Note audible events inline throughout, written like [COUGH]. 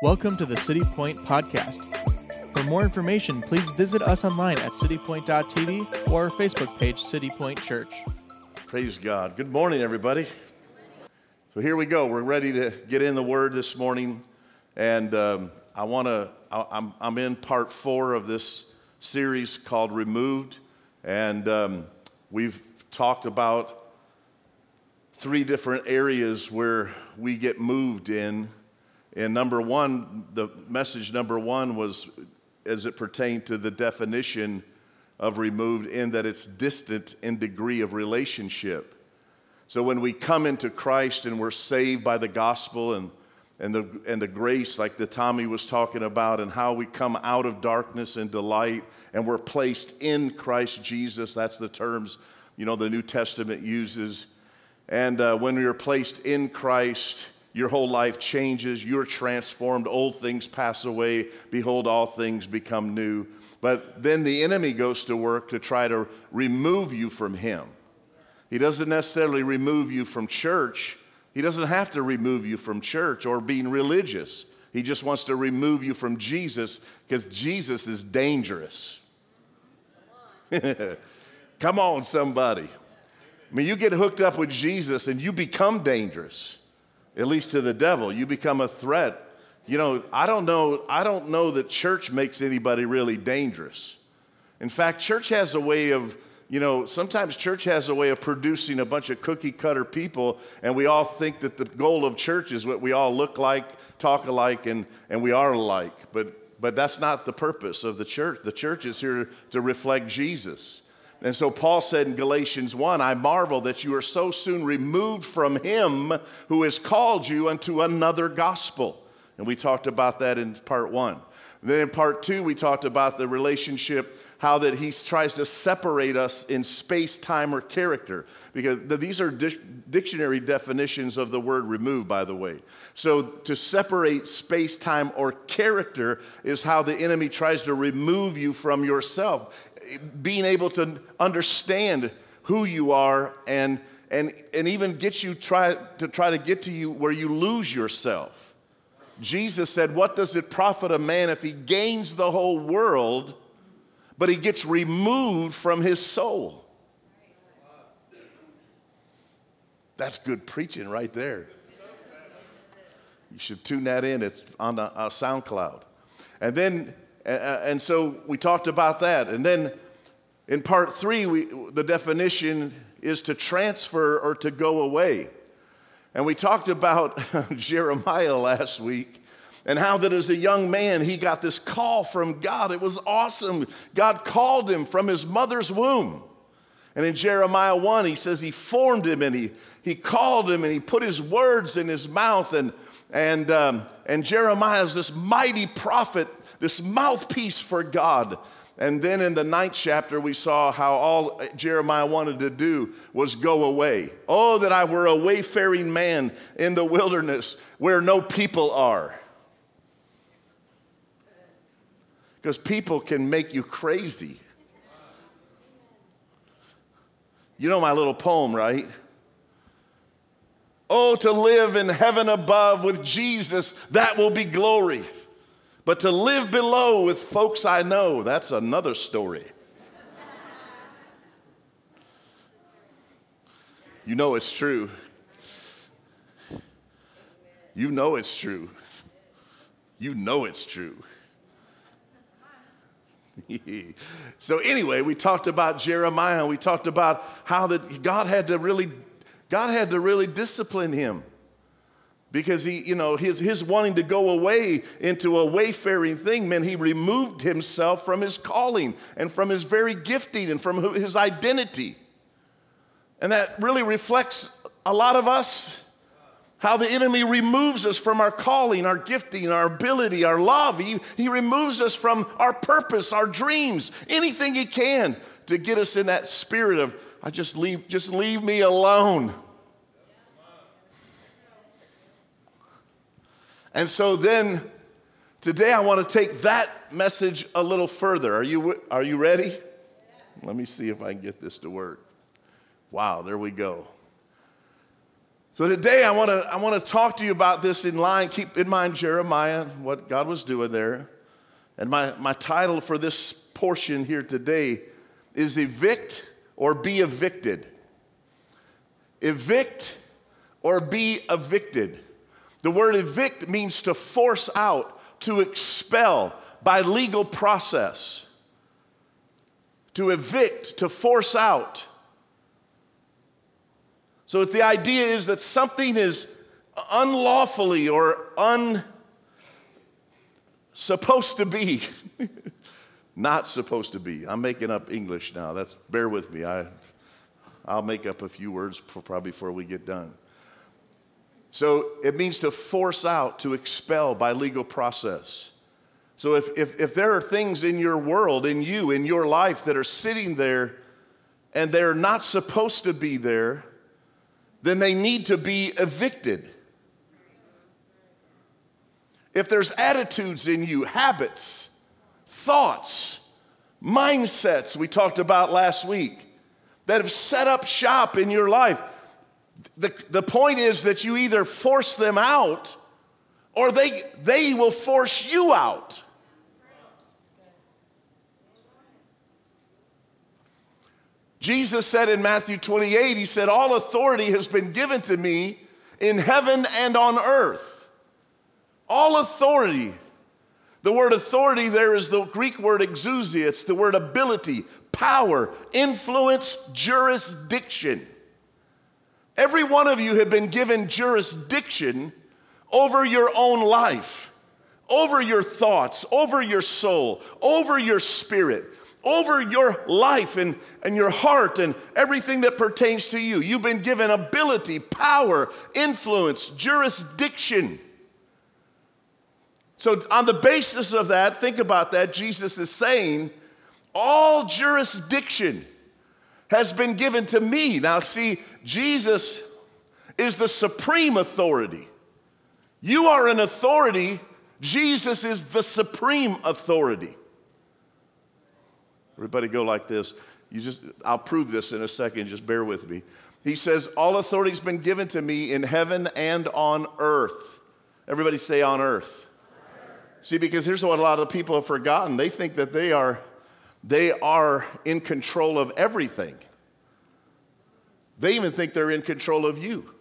Welcome to the City Point Podcast. For more information, please visit us online at citypoint.tv or our Facebook page, City Point Church. Praise God. Good morning, everybody. So here we go. We're ready to get in the Word this morning, and um, I want to. I'm, I'm in part four of this series called Removed, and um, we've talked about three different areas where we get moved in. And number one, the message number one was as it pertained to the definition of removed, in that it's distant in degree of relationship. So when we come into Christ and we're saved by the gospel and, and, the, and the grace, like the Tommy was talking about, and how we come out of darkness into light and we're placed in Christ Jesus, that's the terms you know the New Testament uses. And uh, when we are placed in Christ, your whole life changes. You're transformed. Old things pass away. Behold, all things become new. But then the enemy goes to work to try to remove you from him. He doesn't necessarily remove you from church. He doesn't have to remove you from church or being religious. He just wants to remove you from Jesus because Jesus is dangerous. [LAUGHS] Come on, somebody. I mean, you get hooked up with Jesus and you become dangerous, at least to the devil. You become a threat. You know, I don't know, I don't know that church makes anybody really dangerous. In fact, church has a way of, you know, sometimes church has a way of producing a bunch of cookie cutter people, and we all think that the goal of church is what we all look like, talk alike, and, and we are alike. But, but that's not the purpose of the church. The church is here to reflect Jesus. And so Paul said in Galatians 1 I marvel that you are so soon removed from him who has called you unto another gospel. And we talked about that in part one. Then in part two, we talked about the relationship, how that he tries to separate us in space, time, or character. Because these are dictionary definitions of the word remove, by the way. So to separate space, time, or character is how the enemy tries to remove you from yourself being able to understand who you are and, and, and even get you try, to try to get to you where you lose yourself. Jesus said, What does it profit a man if he gains the whole world, but he gets removed from his soul? That's good preaching right there. You should tune that in. It's on the, uh, SoundCloud. And then and so we talked about that. And then in part three, we, the definition is to transfer or to go away. And we talked about [LAUGHS] Jeremiah last week and how that as a young man, he got this call from God. It was awesome. God called him from his mother's womb. And in Jeremiah 1, he says he formed him and he, he called him and he put his words in his mouth. And, and, um, and Jeremiah is this mighty prophet this mouthpiece for God. And then in the ninth chapter, we saw how all Jeremiah wanted to do was go away. Oh, that I were a wayfaring man in the wilderness where no people are. Because people can make you crazy. You know my little poem, right? Oh, to live in heaven above with Jesus, that will be glory. But to live below with folks I know, that's another story. You know it's true. You know it's true. You know it's true. [LAUGHS] so anyway, we talked about Jeremiah. We talked about how that God had to really, God had to really discipline him because he, you know, his, his wanting to go away into a wayfaring thing meant he removed himself from his calling and from his very gifting and from his identity. And that really reflects a lot of us. How the enemy removes us from our calling, our gifting, our ability, our love. He, he removes us from our purpose, our dreams, anything he can to get us in that spirit of, I just leave, just leave me alone. And so then today I want to take that message a little further. Are you, are you ready? Let me see if I can get this to work. Wow, there we go. So today I want to I want to talk to you about this in line. Keep in mind Jeremiah, what God was doing there. And my, my title for this portion here today is Evict or Be Evicted. Evict or be evicted. The word evict means to force out, to expel by legal process. To evict, to force out. So if the idea is that something is unlawfully or un supposed to be [LAUGHS] not supposed to be. I'm making up English now. That's bear with me. I I'll make up a few words for, probably before we get done. So it means to force out, to expel by legal process. So if, if, if there are things in your world, in you, in your life that are sitting there and they're not supposed to be there, then they need to be evicted. If there's attitudes in you, habits, thoughts, mindsets we talked about last week that have set up shop in your life, the, the point is that you either force them out or they, they will force you out. Jesus said in Matthew 28, He said, All authority has been given to me in heaven and on earth. All authority. The word authority there is the Greek word exousia, it's the word ability, power, influence, jurisdiction. Every one of you have been given jurisdiction over your own life, over your thoughts, over your soul, over your spirit over your life and, and your heart and everything that pertains to you. You've been given ability, power, influence, jurisdiction. So, on the basis of that, think about that. Jesus is saying, all jurisdiction has been given to me. Now, see, Jesus is the supreme authority. You are an authority, Jesus is the supreme authority. Everybody go like this. You just, I'll prove this in a second, just bear with me. He says, All authority has been given to me in heaven and on earth. Everybody say on earth. See, because here's what a lot of people have forgotten. They think that they are, they are in control of everything. They even think they're in control of you.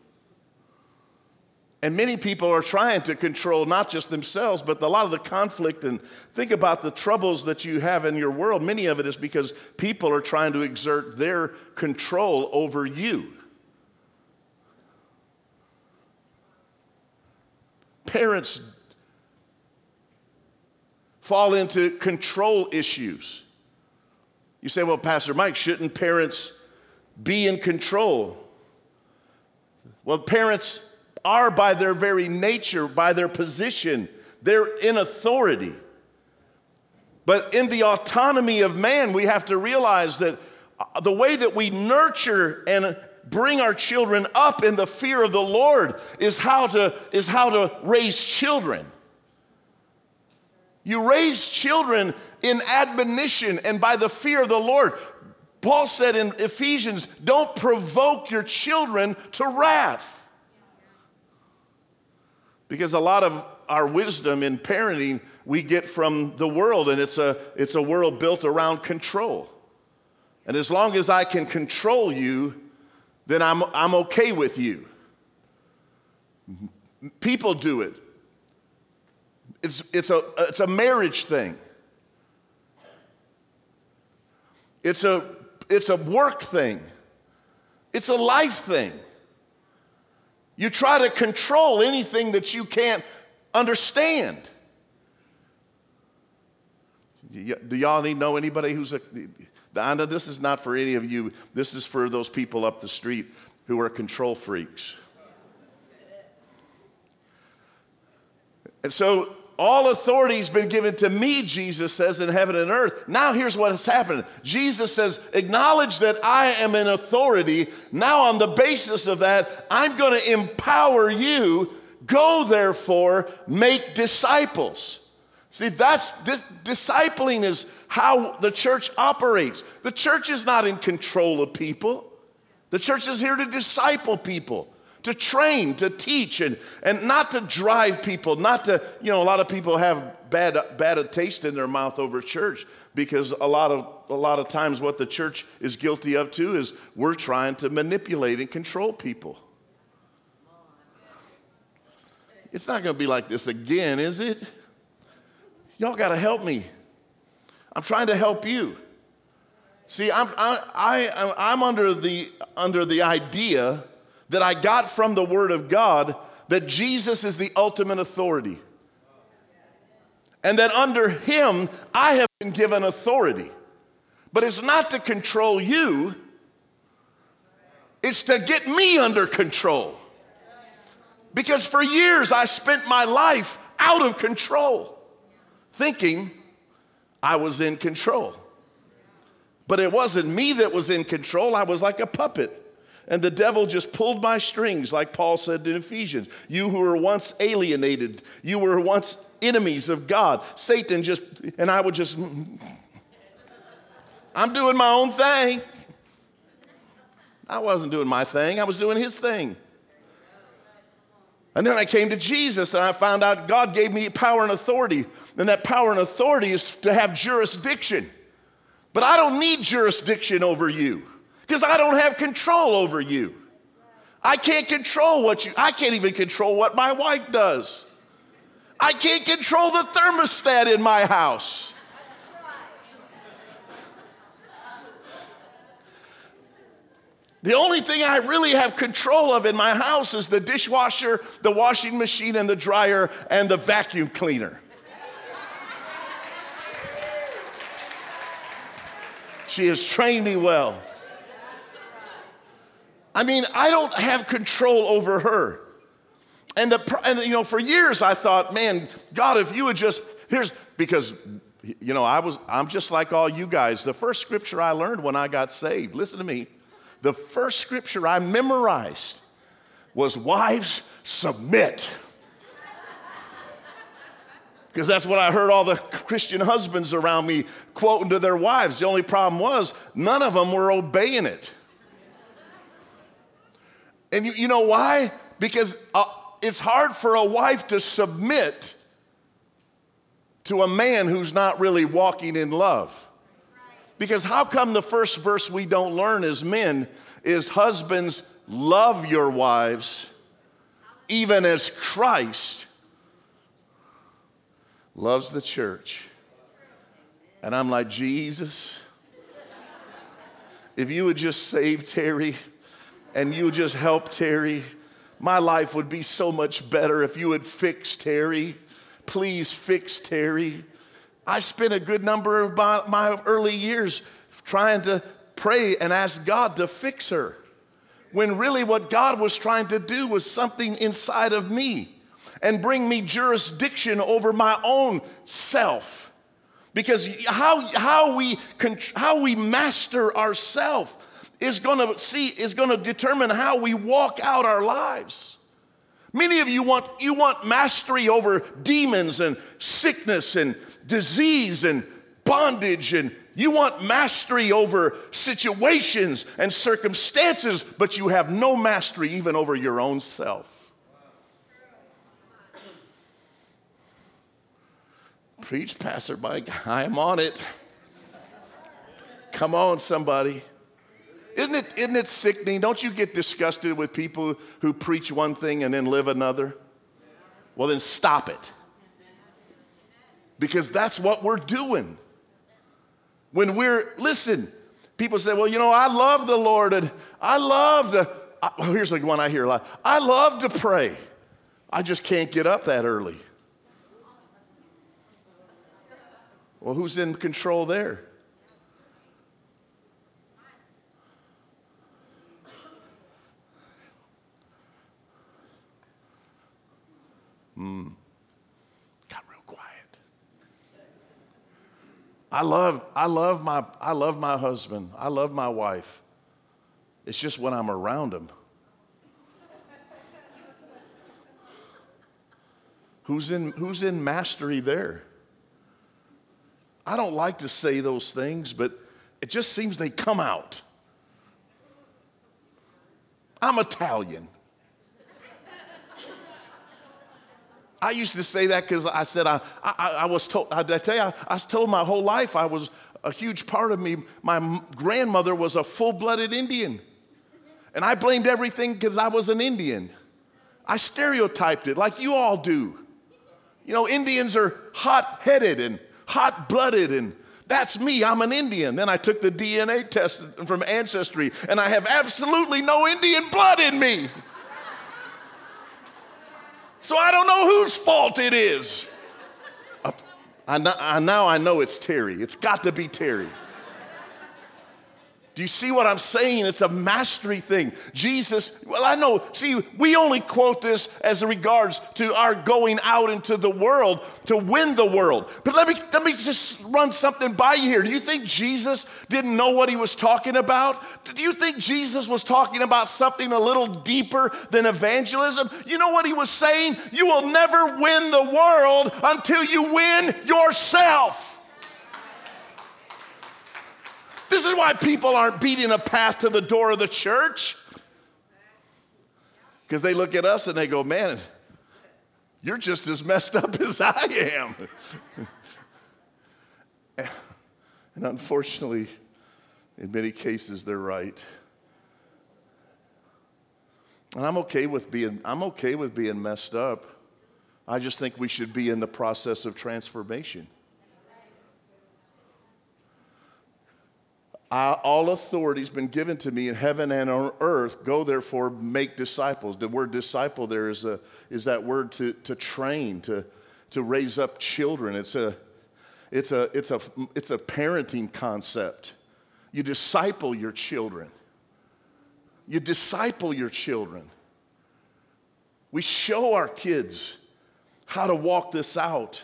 And many people are trying to control not just themselves, but a lot of the conflict. And think about the troubles that you have in your world. Many of it is because people are trying to exert their control over you. Parents fall into control issues. You say, well, Pastor Mike, shouldn't parents be in control? Well, parents are by their very nature, by their position, they're in authority. But in the autonomy of man, we have to realize that uh, the way that we nurture and bring our children up in the fear of the Lord is how to, is how to raise children. You raise children in admonition and by the fear of the Lord. Paul said in Ephesians, don't provoke your children to wrath. Because a lot of our wisdom in parenting we get from the world, and it's a, it's a world built around control. And as long as I can control you, then I'm, I'm okay with you. People do it. It's, it's, a, it's a marriage thing. It's a, it's a work thing. It's a life thing. You try to control anything that you can't understand. Do y'all need know anybody who's a. I know this is not for any of you, this is for those people up the street who are control freaks. And so all authority has been given to me, Jesus says, in heaven and earth. Now, here's what has happened Jesus says, Acknowledge that I am an authority. Now, on the basis of that, I'm going to empower you. Go, therefore, make disciples. See, that's this, discipling is how the church operates. The church is not in control of people, the church is here to disciple people to train, to teach, and, and not to drive people, not to, you know, a lot of people have bad, bad taste in their mouth over church because a lot, of, a lot of times what the church is guilty of too is we're trying to manipulate and control people. It's not going to be like this again, is it? Y'all got to help me. I'm trying to help you. See, I'm, I, I, I'm under, the, under the idea that I got from the Word of God that Jesus is the ultimate authority. And that under Him, I have been given authority. But it's not to control you, it's to get me under control. Because for years I spent my life out of control, thinking I was in control. But it wasn't me that was in control, I was like a puppet. And the devil just pulled my strings, like Paul said in Ephesians. You who were once alienated, you were once enemies of God. Satan just, and I would just, I'm doing my own thing. I wasn't doing my thing, I was doing his thing. And then I came to Jesus and I found out God gave me power and authority. And that power and authority is to have jurisdiction. But I don't need jurisdiction over you because I don't have control over you. I can't control what you, I can't even control what my wife does. I can't control the thermostat in my house. The only thing I really have control of in my house is the dishwasher, the washing machine, and the dryer, and the vacuum cleaner. She has trained me well. I mean, I don't have control over her. And, the, and you know, for years I thought, man, God, if you would just, here's, because, you know, I was, I'm just like all you guys. The first scripture I learned when I got saved, listen to me, the first scripture I memorized was wives submit [LAUGHS] because that's what I heard all the Christian husbands around me quoting to their wives. The only problem was none of them were obeying it. And you, you know why? Because uh, it's hard for a wife to submit to a man who's not really walking in love. Because how come the first verse we don't learn as men is husbands, love your wives, even as Christ loves the church. And I'm like, Jesus, if you would just save Terry and you just help Terry, my life would be so much better if you would fix Terry. Please fix Terry. I spent a good number of my, my early years trying to pray and ask God to fix her. When really what God was trying to do was something inside of me and bring me jurisdiction over my own self. Because how, how, we, how we master ourself is going to see is going to determine how we walk out our lives. Many of you want you want mastery over demons and sickness and disease and bondage and you want mastery over situations and circumstances, but you have no mastery even over your own self. Preach, Pastor Mike. I am on it. Come on, somebody. Isn't it, isn't it sickening? Don't you get disgusted with people who preach one thing and then live another? Well, then stop it. Because that's what we're doing. When we're, listen, people say, well, you know, I love the Lord and I love the, oh, here's the one I hear a lot I love to pray. I just can't get up that early. Well, who's in control there? Hmm. Got real quiet. I love, I love my, I love my husband. I love my wife. It's just when I'm around them. who's in, who's in mastery there? I don't like to say those things, but it just seems they come out. I'm Italian. I used to say that because I said I, I, I was told, I, I tell you, I, I was told my whole life I was a huge part of me. My grandmother was a full blooded Indian. And I blamed everything because I was an Indian. I stereotyped it like you all do. You know, Indians are hot headed and hot blooded, and that's me. I'm an Indian. Then I took the DNA test from Ancestry, and I have absolutely no Indian blood in me. So I don't know whose fault it is. Uh, I, now I know it's Terry. It's got to be Terry. Do you see what I'm saying? It's a mastery thing. Jesus, well, I know, see, we only quote this as regards to our going out into the world to win the world. But let me, let me just run something by you here. Do you think Jesus didn't know what he was talking about? Do you think Jesus was talking about something a little deeper than evangelism? You know what he was saying? You will never win the world until you win yourself. This is why people aren't beating a path to the door of the church. Because they look at us and they go, man, you're just as messed up [LAUGHS] as I am. [LAUGHS] and unfortunately, in many cases, they're right. And I'm okay with being, I'm okay with being messed up. I just think we should be in the process of transformation. All authority has been given to me in heaven and on earth. Go therefore, make disciples. The word disciple there is, a, is that word to, to train, to, to raise up children. It's a, it's, a, it's, a, it's a parenting concept. You disciple your children. You disciple your children. We show our kids how to walk this out.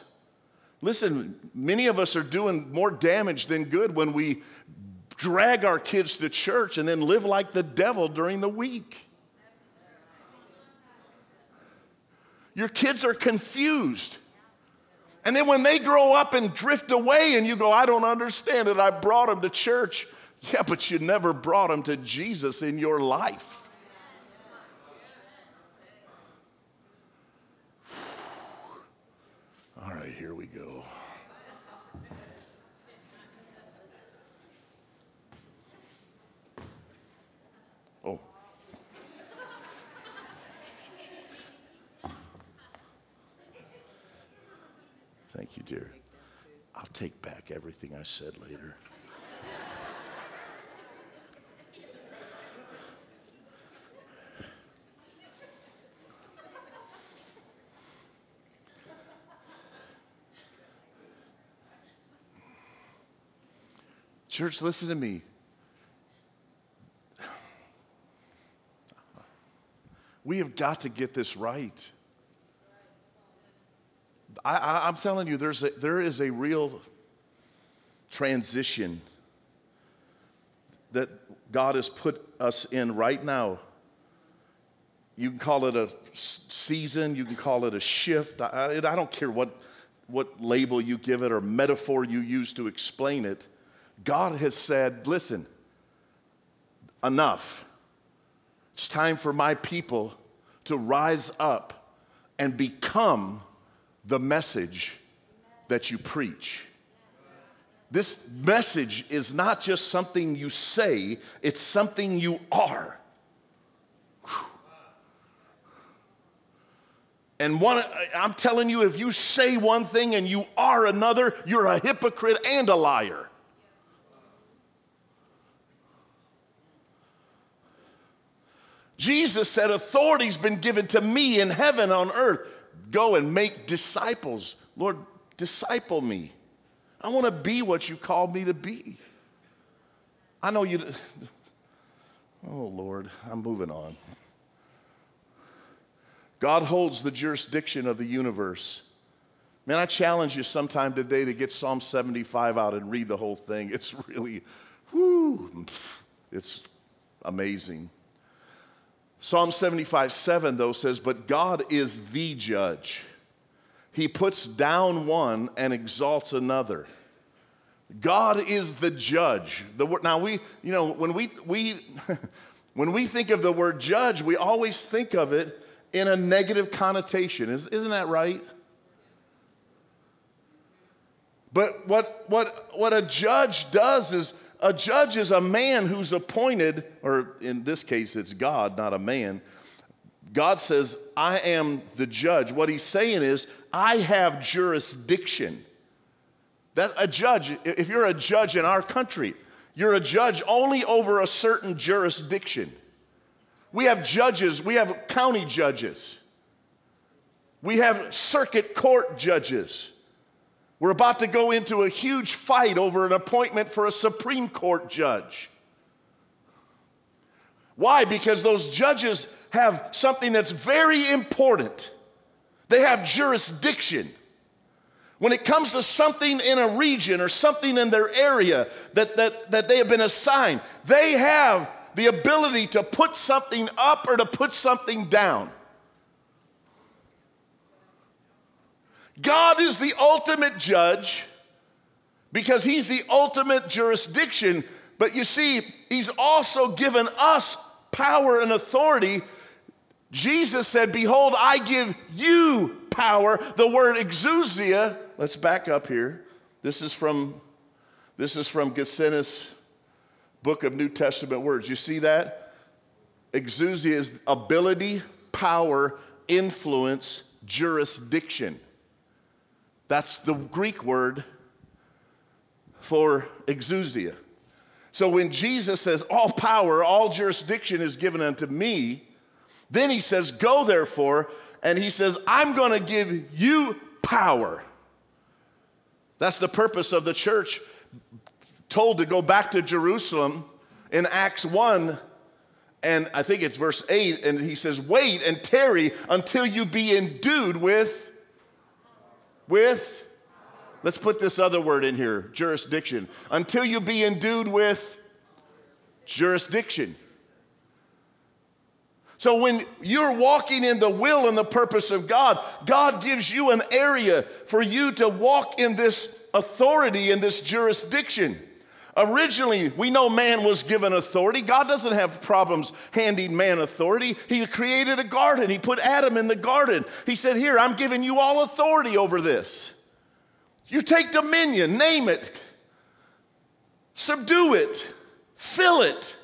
Listen, many of us are doing more damage than good when we drag our kids to church and then live like the devil during the week. Your kids are confused. And then when they grow up and drift away, and you go, I don't understand it, I brought them to church. Yeah, but you never brought them to Jesus in your life. All right, here we go. Thank you, dear. I'll take back everything I said later. Church, listen to me. We have got to get this right. I, am telling you, there's a, there is a real transition that God has put us in right now. You can call it a season, you can call it a shift. I, I don't care what, what label you give it or metaphor you use to explain it. God has said, listen, enough. It's time for my people to rise up and become the message that you preach. This message is not just something you say, it's something you are. And one, I'm telling you, if you say one thing and you are another, you're a hypocrite and a liar. Jesus said, Authority's been given to me in heaven on earth. Go and make disciples. Lord, disciple me. I want to be what you called me to be. I know you. Oh, Lord, I'm moving on. God holds the jurisdiction of the universe. Man, I challenge you sometime today to get Psalm 75 out and read the whole thing. It's really, whoo, it's amazing. Psalm 75 7, though, says, But God is the judge. He puts down one and exalts another. God is the judge. The now we, you know, when we we [LAUGHS] when we think of the word judge, we always think of it in a negative connotation. Is, isn't that right? But what, what, what a judge does is a judge is a man who's appointed, or in this case, it's God, not a man. God says, I am the judge. What he's saying is, I have jurisdiction. That a judge, if you're a judge in our country, you're a judge only over a certain jurisdiction. We have judges, we have county judges, we have circuit court judges. We're about to go into a huge fight over an appointment for a Supreme Court judge. Why? Because those judges have something that's very important. They have jurisdiction. When it comes to something in a region or something in their area that, that, that they have been assigned, they have the ability to put something up or to put something down. God is the ultimate judge because he's the ultimate jurisdiction. But you see, he's also given us power and authority. Jesus said, Behold, I give you power. The word exousia, let's back up here. This is from this is from Gesenius book of New Testament words. You see that? Exousia is ability, power, influence, jurisdiction. That's the Greek word for exousia. So when Jesus says, All power, all jurisdiction is given unto me, then he says, Go therefore, and he says, I'm going to give you power. That's the purpose of the church, told to go back to Jerusalem in Acts 1 and I think it's verse 8, and he says, Wait and tarry until you be endued with with, let's put this other word in here jurisdiction. Until you be endued with jurisdiction. So when you're walking in the will and the purpose of God, God gives you an area for you to walk in this authority, in this jurisdiction. Originally, we know man was given authority. God doesn't have problems handing man authority. He created a garden, He put Adam in the garden. He said, Here, I'm giving you all authority over this. You take dominion, name it, subdue it, fill it.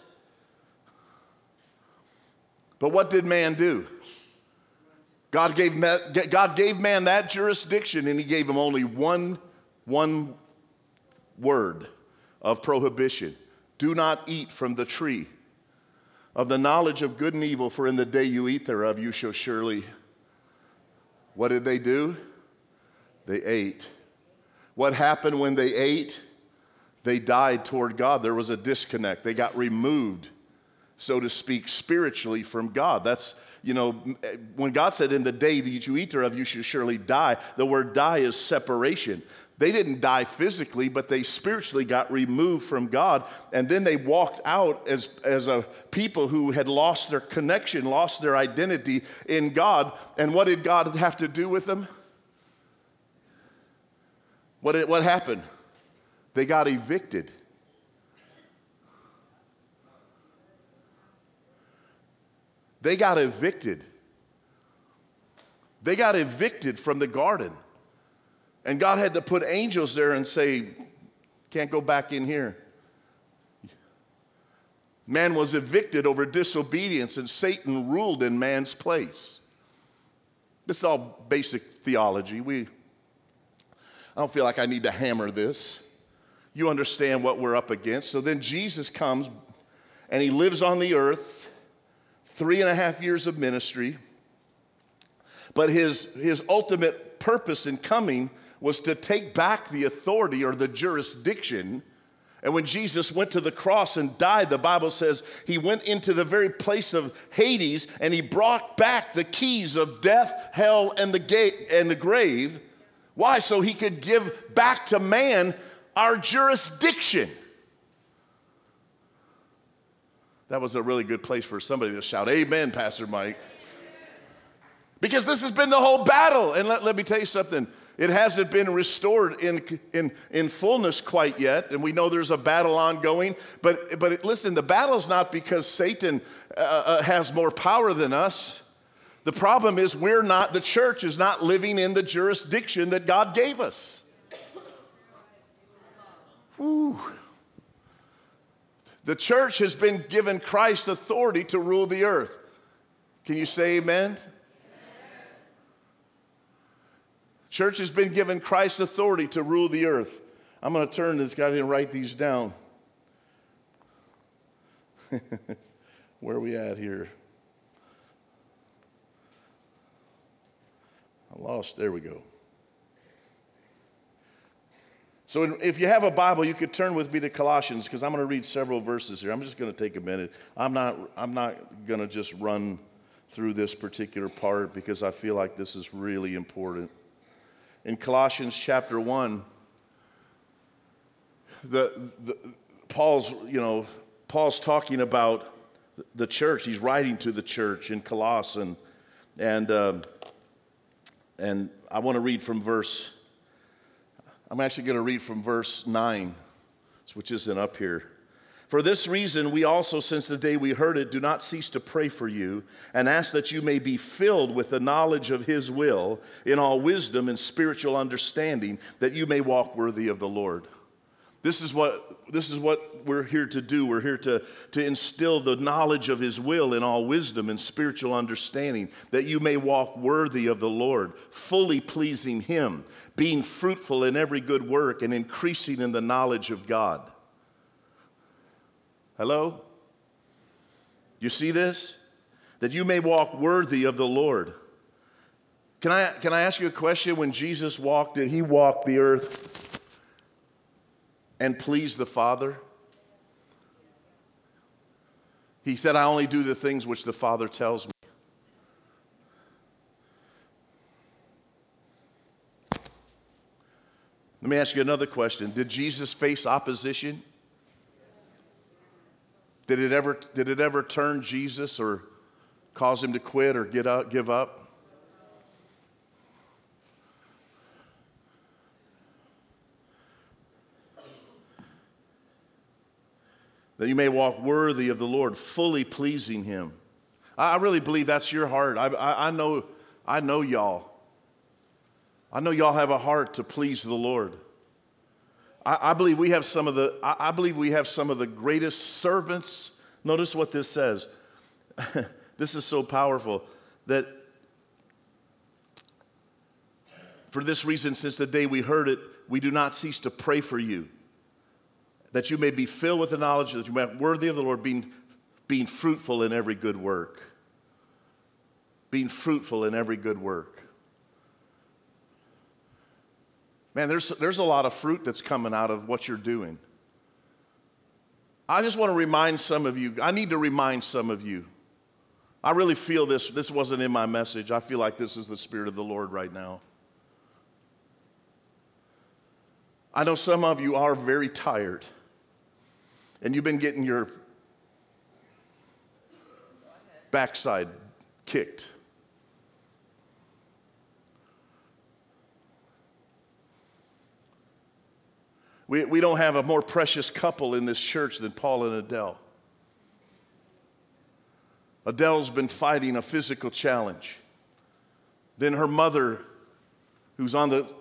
But what did man do? God gave, man, God gave man that jurisdiction and he gave him only one, one word of prohibition do not eat from the tree of the knowledge of good and evil, for in the day you eat thereof, you shall surely. What did they do? They ate. What happened when they ate? They died toward God. There was a disconnect. They got removed, so to speak, spiritually from God. That's, you know, when God said, In the day that you eat thereof, you shall surely die, the word die is separation. They didn't die physically, but they spiritually got removed from God. And then they walked out as, as a people who had lost their connection, lost their identity in God. And what did God have to do with them? What, did, what happened? They got evicted. They got evicted. They got evicted from the garden. And God had to put angels there and say, Can't go back in here. Man was evicted over disobedience, and Satan ruled in man's place. This is all basic theology. We, I don't feel like I need to hammer this. You understand what we're up against. So then Jesus comes and he lives on the earth, three and a half years of ministry. But his, his ultimate purpose in coming was to take back the authority or the jurisdiction. And when Jesus went to the cross and died, the Bible says he went into the very place of Hades and he brought back the keys of death, hell, and the gate and the grave. Why? So he could give back to man our jurisdiction. That was a really good place for somebody to shout, Amen, Pastor Mike. Because this has been the whole battle. And let, let me tell you something it hasn't been restored in, in, in fullness quite yet, and we know there's a battle ongoing. But, but listen, the battle's not because Satan uh, uh, has more power than us. The problem is we're not, the church is not living in the jurisdiction that God gave us. Whew. The church has been given Christ authority to rule the earth. Can you say amen? Church has been given Christ's authority to rule the earth. I'm going to turn this guy and write these down. [LAUGHS] Where are we at here? I lost. There we go. So, if you have a Bible, you could turn with me to Colossians because I'm going to read several verses here. I'm just going to take a minute. I'm not, I'm not going to just run through this particular part because I feel like this is really important. In Colossians chapter 1, the, the, Paul's, you know, Paul's talking about the church. He's writing to the church in Colossae, and, and, um, and I want to read from verse I'm actually going to read from verse 9, which isn't up here. For this reason, we also, since the day we heard it, do not cease to pray for you and ask that you may be filled with the knowledge of His will in all wisdom and spiritual understanding, that you may walk worthy of the Lord. This is what this is what we're here to do. We're here to, to instill the knowledge of His will in all wisdom and spiritual understanding, that you may walk worthy of the Lord, fully pleasing Him, being fruitful in every good work and increasing in the knowledge of God. Hello? You see this? That you may walk worthy of the Lord. Can I, can I ask you a question? When Jesus walked, did he walk the earth and please the Father? He said, I only do the things which the Father tells me. Let me ask you another question. Did Jesus face opposition? Did it ever, did it ever turn Jesus or cause him to quit or get up, give up? that you may walk worthy of the Lord, fully pleasing Him. I really believe that's your heart. I, I, I, know, I know y'all. I know y'all have a heart to please the Lord. I, I believe we have some of the. I, I believe we have some of the greatest servants. Notice what this says. [LAUGHS] this is so powerful that for this reason, since the day we heard it, we do not cease to pray for you that you may be filled with the knowledge that you may be worthy of the Lord, being, being fruitful in every good work. Being fruitful in every good work. Man, there's, there's a lot of fruit that's coming out of what you're doing. I just want to remind some of you, I need to remind some of you. I really feel this, this wasn't in my message. I feel like this is the Spirit of the Lord right now. I know some of you are very tired and you've been getting your backside kicked. We, we don't have a more precious couple in this church than Paul and Adele. Adele's been fighting a physical challenge. Then her mother, who's on the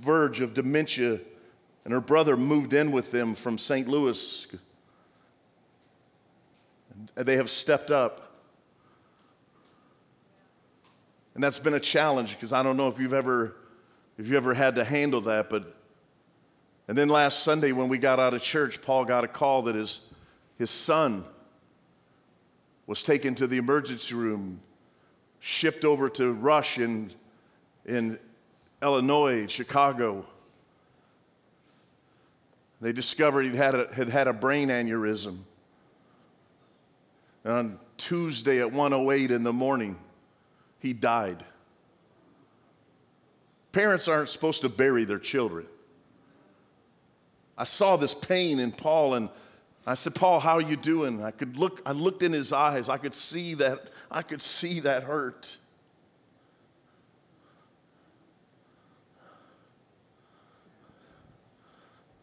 verge of dementia, and her brother moved in with them from St. Louis. And they have stepped up. And that's been a challenge because I don't know if you've ever if you ever had to handle that, but and then last Sunday when we got out of church, Paul got a call that his his son was taken to the emergency room, shipped over to Rush in, in Illinois, Chicago. They discovered he had, had had a brain aneurysm. And on Tuesday at 108 in the morning, he died. Parents aren't supposed to bury their children. I saw this pain in Paul and I said, Paul, how are you doing? I could look, I looked in his eyes. I could see that, I could see that hurt.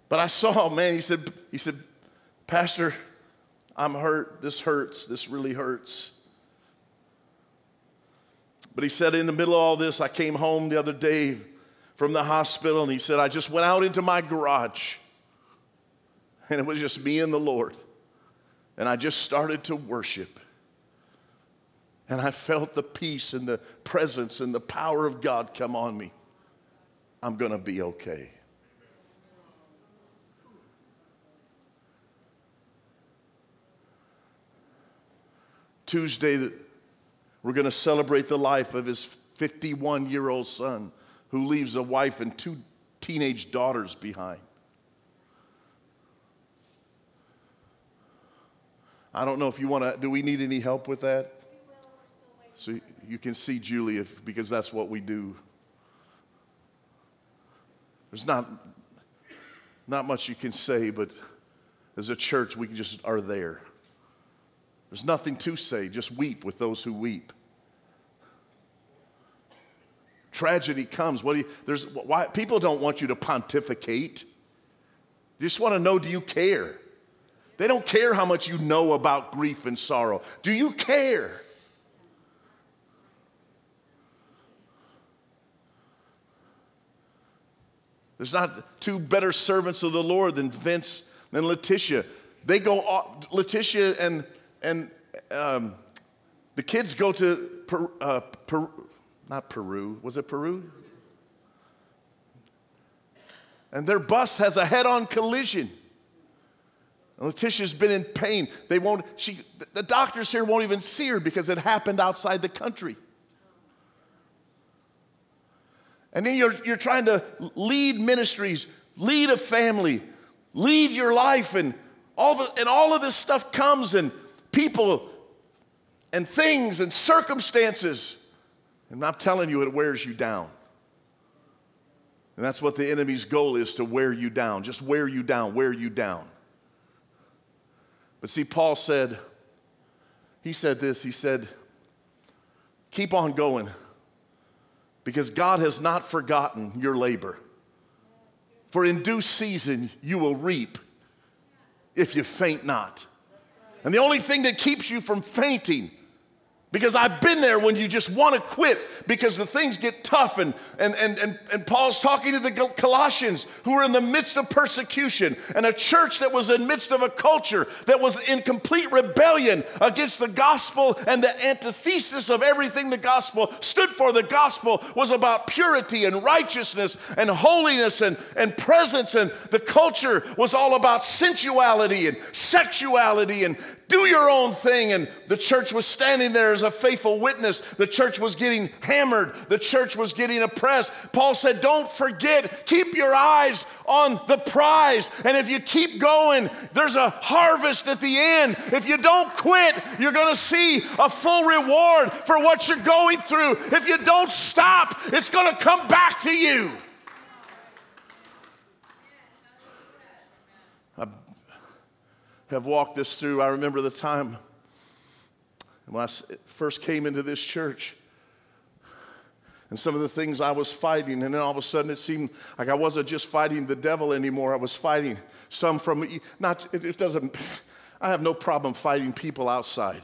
But I saw, man, he said, he said, Pastor, I'm hurt. This hurts. This really hurts. But he said, in the middle of all this, I came home the other day from the hospital, and he said, I just went out into my garage, [LAUGHS] and it was just me and the Lord. And I just started to worship. And I felt the peace and the presence and the power of God come on me. I'm going to be okay. Tuesday, we're going to celebrate the life of his 51 year old son who leaves a wife and two teenage daughters behind. I don't know if you want to, do we need any help with that? So you can see Julie if, because that's what we do. There's not, not much you can say, but as a church, we just are there. There's nothing to say, just weep with those who weep. Tragedy comes. What do you, there's, why, people don't want you to pontificate. They just want to know do you care? They don't care how much you know about grief and sorrow. Do you care? There's not two better servants of the Lord than Vince and Letitia. They go, off, Letitia and, and um, the kids go to per, uh, per, not Peru, was it Peru? And their bus has a head on collision. Letitia's been in pain. They won't, she, the doctors here won't even see her because it happened outside the country. And then you're, you're trying to lead ministries, lead a family, lead your life, and all, of, and all of this stuff comes, and people and things and circumstances. And I'm telling you, it wears you down. And that's what the enemy's goal is to wear you down, just wear you down, wear you down. But see, Paul said, he said this, he said, keep on going because God has not forgotten your labor. For in due season you will reap if you faint not. And the only thing that keeps you from fainting because I've been there when you just want to quit because the things get tough. And, and, and, and, and Paul's talking to the Colossians who were in the midst of persecution and a church that was in the midst of a culture that was in complete rebellion against the gospel and the antithesis of everything the gospel stood for. The gospel was about purity and righteousness and holiness and, and presence. And the culture was all about sensuality and sexuality and do your own thing. And the church was standing there as a faithful witness. The church was getting hammered, the church was getting oppressed. Paul said, Don't forget, keep your eyes on the prize. And if you keep going, there's a harvest at the end. If you don't quit, you're going to see a full reward for what you're going through. If you don't stop, it's going to come back to you. Have walked this through. I remember the time when I first came into this church and some of the things I was fighting, and then all of a sudden it seemed like I wasn't just fighting the devil anymore. I was fighting some from not. It doesn't. [LAUGHS] I have no problem fighting people outside,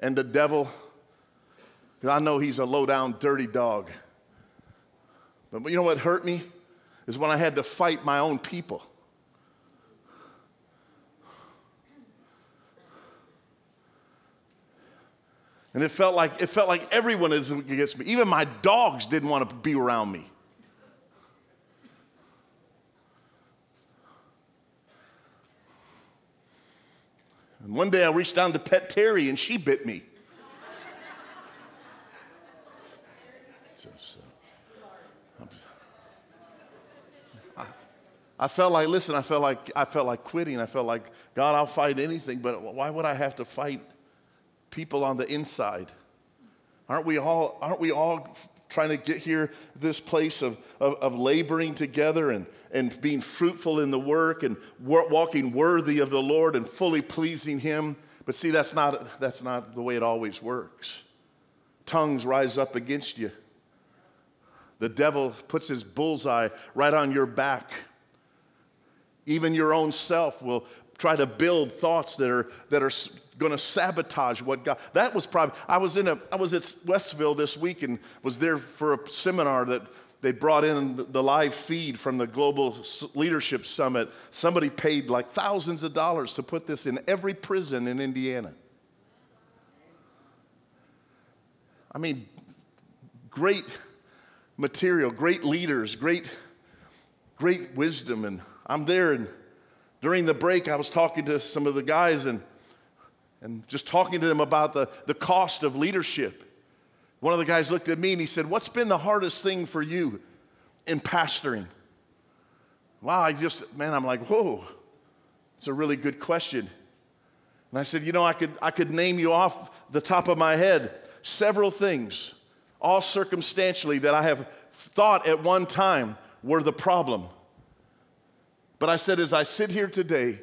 and the devil. I know he's a low down, dirty dog. But you know what hurt me is when I had to fight my own people. And it felt like it felt like everyone is against me. Even my dogs didn't want to be around me. And one day I reached down to pet Terry and she bit me. [LAUGHS] so, so. I, I felt like, listen, I felt like I felt like quitting. I felt like, God, I'll fight anything, but why would I have to fight people on the inside. Aren't we all, aren't we all trying to get here, this place of, of, of laboring together and, and being fruitful in the work and walking worthy of the Lord and fully pleasing Him? But see, that's not, that's not the way it always works. Tongues rise up against you. The devil puts his bullseye right on your back. Even your own self will try to build thoughts that are, that are going to sabotage what God. That was probably, I was in a, I was at Westville this week and was there for a seminar that they brought in the live feed from the Global Leadership Summit. Somebody paid like thousands of dollars to put this in every prison in Indiana. I mean, great material, great leaders, great, great wisdom. And I'm there, and during the break, I was talking to some of the guys and, and just talking to them about the, the cost of leadership. One of the guys looked at me and he said, What's been the hardest thing for you in pastoring? Wow, I just, man, I'm like, Whoa, it's a really good question. And I said, You know, I could, I could name you off the top of my head several things, all circumstantially, that I have thought at one time were the problem. But I said, as I sit here today,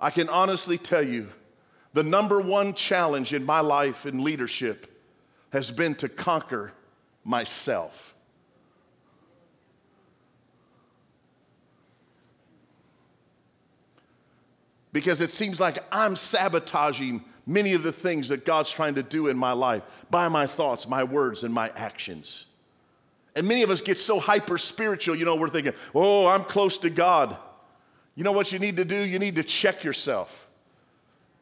I can honestly tell you the number one challenge in my life in leadership has been to conquer myself. Because it seems like I'm sabotaging many of the things that God's trying to do in my life by my thoughts, my words, and my actions. And many of us get so hyper spiritual, you know, we're thinking, oh, I'm close to God. You know what you need to do? You need to check yourself.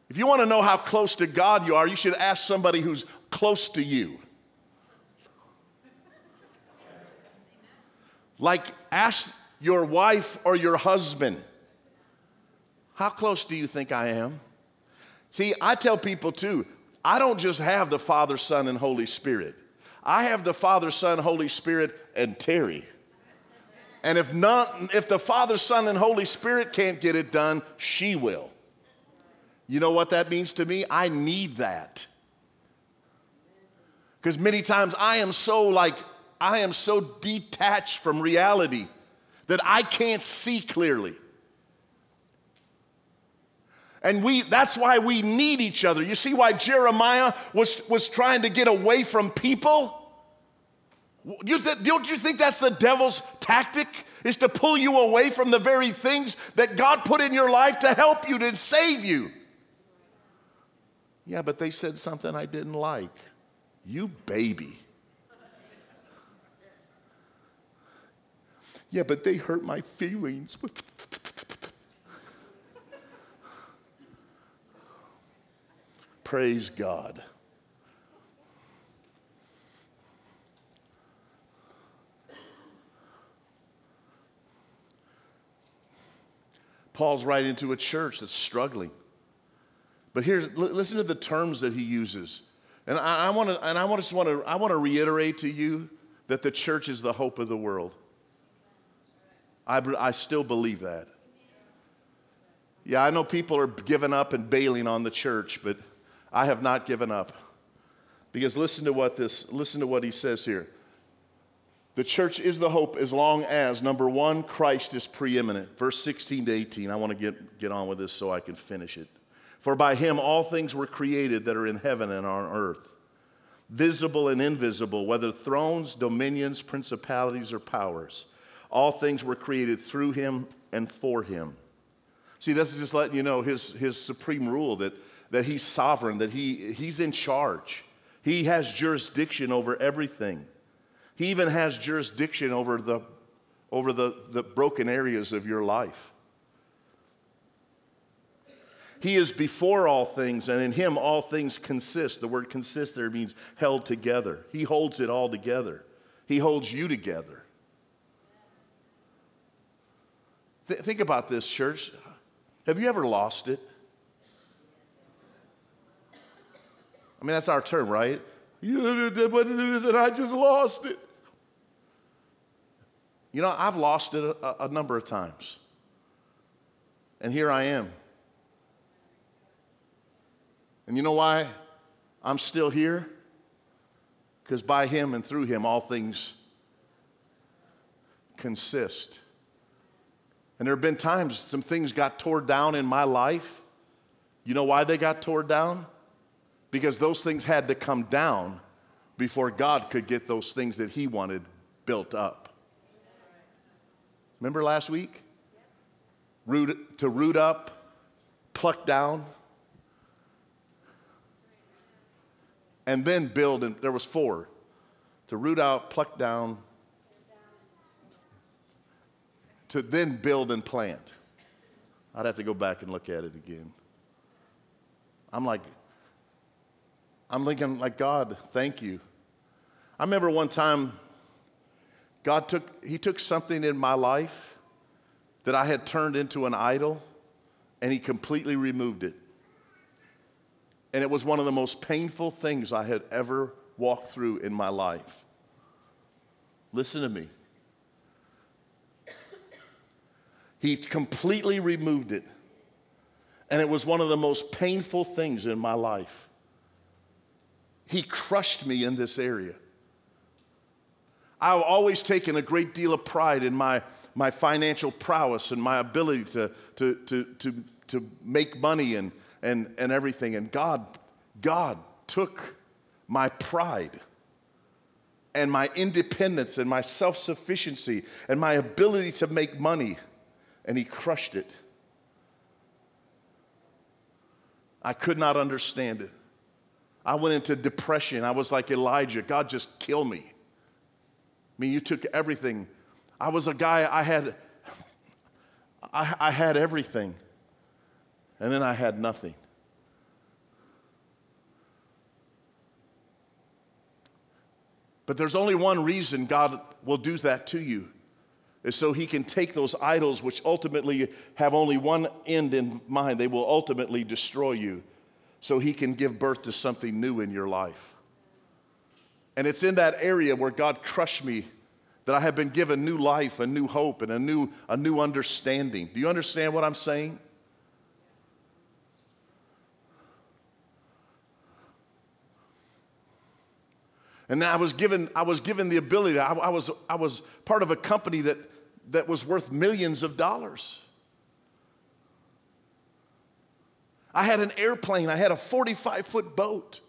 If you want to know how close to God you are, you should ask somebody who's close to you. Like, ask your wife or your husband, How close do you think I am? See, I tell people too, I don't just have the Father, Son, and Holy Spirit. I have the Father, Son, Holy Spirit, and Terry. And if not, if the Father, Son, and Holy Spirit can't get it done, she will. You know what that means to me? I need that. Because many times I am so like, I am so detached from reality that I can't see clearly. And we, that's why we need each other. You see why Jeremiah was, was trying to get away from people? You th- don't you think that's the devil's tactic? Is to pull you away from the very things that God put in your life to help you, to save you. Yeah, but they said something I didn't like. You baby. Yeah, but they hurt my feelings. Praise God. Paul's writing to a church that's struggling. But here, listen to the terms that he uses. And I, I want to, and I want to, want to, I want to reiterate to you that the church is the hope of the world. I, I still believe that. Yeah, I know people are giving up and bailing on the church, but I have not given up. Because listen to what this, listen to what he says here. The church is the hope as long as, number one, Christ is preeminent. Verse 16 to 18. I want to get, get on with this so I can finish it. For by him all things were created that are in heaven and on earth, visible and invisible, whether thrones, dominions, principalities, or powers. All things were created through him and for him. See, this is just letting you know his, his supreme rule that, that he's sovereign, that he, he's in charge. He has jurisdiction over everything. He even has jurisdiction over the, over the, the broken areas of your life. He is before all things, and in him all things consist. The word consist there means held together. He holds it all together. He holds you together. Th- think about this, church. Have you ever lost it? I mean, that's our term, right? You did what and I just lost it. You know, I've lost it a, a number of times. And here I am. And you know why I'm still here? Because by Him and through Him, all things consist. And there have been times some things got torn down in my life. You know why they got torn down? Because those things had to come down before God could get those things that He wanted built up. Remember last week? Root, to root up, pluck down, and then build. And there was four to root out, pluck down, to then build and plant. I'd have to go back and look at it again. I'm like, I'm thinking, like, God, thank you. I remember one time, God took, He took something in my life that I had turned into an idol, and He completely removed it. And it was one of the most painful things I had ever walked through in my life. Listen to me. He completely removed it. And it was one of the most painful things in my life. He crushed me in this area. I've always taken a great deal of pride in my, my financial prowess and my ability to, to, to, to, to make money and, and, and everything. And God, God took my pride and my independence and my self sufficiency and my ability to make money, and He crushed it. I could not understand it. I went into depression. I was like Elijah God, just kill me. I mean, you took everything. I was a guy, I had, [LAUGHS] I, I had everything, and then I had nothing. But there's only one reason God will do that to you is so he can take those idols, which ultimately have only one end in mind. They will ultimately destroy you, so he can give birth to something new in your life. And it's in that area where God crushed me that I have been given new life, a new hope, and a new, a new understanding. Do you understand what I'm saying? And I was given, I was given the ability, I, I, was, I was part of a company that, that was worth millions of dollars. I had an airplane, I had a 45 foot boat,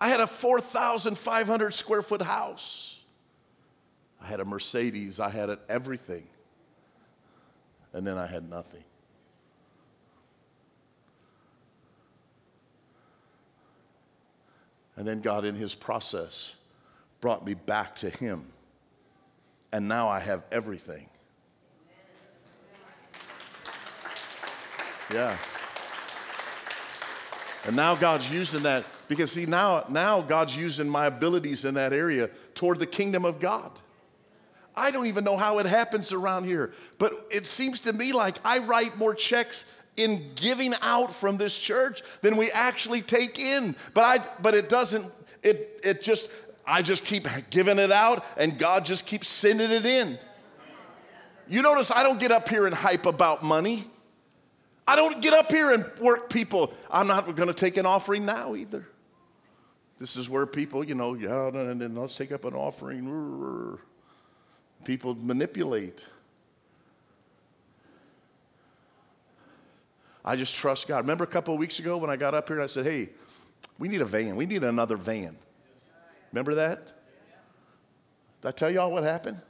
I had a 4,500 square foot house, I had a Mercedes, I had everything. And then I had nothing. And then God, in His process, brought me back to Him. And now I have everything. Yeah. And now God's using that because see now now God's using my abilities in that area toward the kingdom of God. I don't even know how it happens around here, but it seems to me like I write more checks in giving out from this church than we actually take in. But I but it doesn't it it just I just keep giving it out and God just keeps sending it in. You notice I don't get up here and hype about money. I don't get up here and work people. I'm not going to take an offering now either. This is where people, you know, yeah, and then let's take up an offering. People manipulate. I just trust God. Remember a couple of weeks ago when I got up here and I said, hey, we need a van. We need another van. Remember that? Did I tell y'all what happened?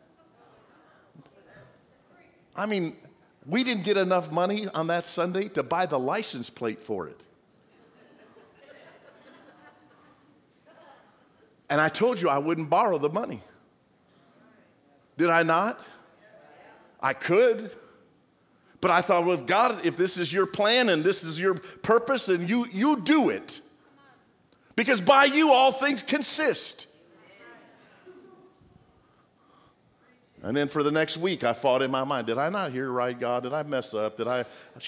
I mean, we didn't get enough money on that Sunday to buy the license plate for it. And I told you I wouldn't borrow the money. Did I not? I could. But I thought, well, God, if this is your plan and this is your purpose, then you, you do it. Because by you all things consist. And then for the next week, I fought in my mind Did I not hear right, God? Did I mess up? Did I?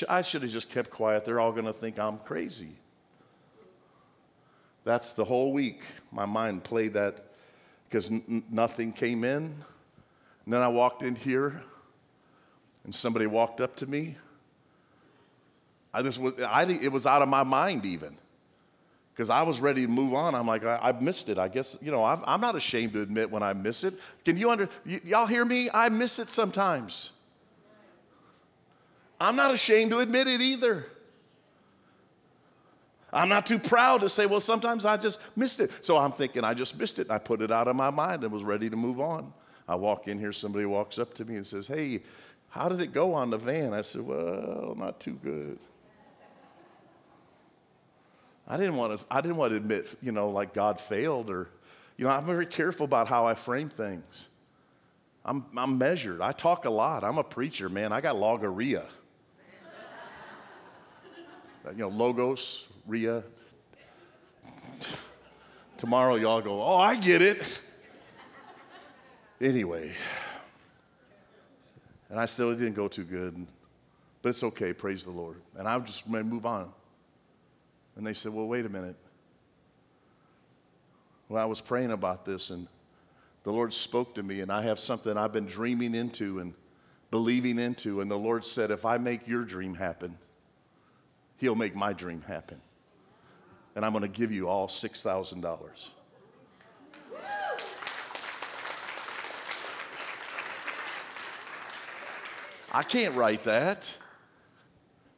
I should have just kept quiet. They're all going to think I'm crazy. That's the whole week. My mind played that because n- nothing came in. And then I walked in here and somebody walked up to me, I just was, I, it was out of my mind even because I was ready to move on. I'm like, I, I missed it. I guess, you know, i am not ashamed to admit when I miss it. Can you under, y- y'all hear me? I miss it sometimes. I'm not ashamed to admit it either. I'm not too proud to say, well, sometimes I just missed it. So I'm thinking I just missed it. I put it out of my mind and was ready to move on. I walk in here, somebody walks up to me and says, hey, how did it go on the van? I said, Well, not too good. I didn't want to, I didn't want to admit, you know, like God failed or, you know, I'm very careful about how I frame things. I'm, I'm measured. I talk a lot. I'm a preacher, man. I got logorrhea. you know, logos, Ria. Tomorrow, y'all go, oh, I get it. Anyway, and I still didn't go too good, but it's okay, praise the Lord. And I just move on. And they said, well, wait a minute. Well, I was praying about this, and the Lord spoke to me, and I have something I've been dreaming into and believing into. And the Lord said, If I make your dream happen, He'll make my dream happen. And I'm going to give you all $6,000. I can't write that.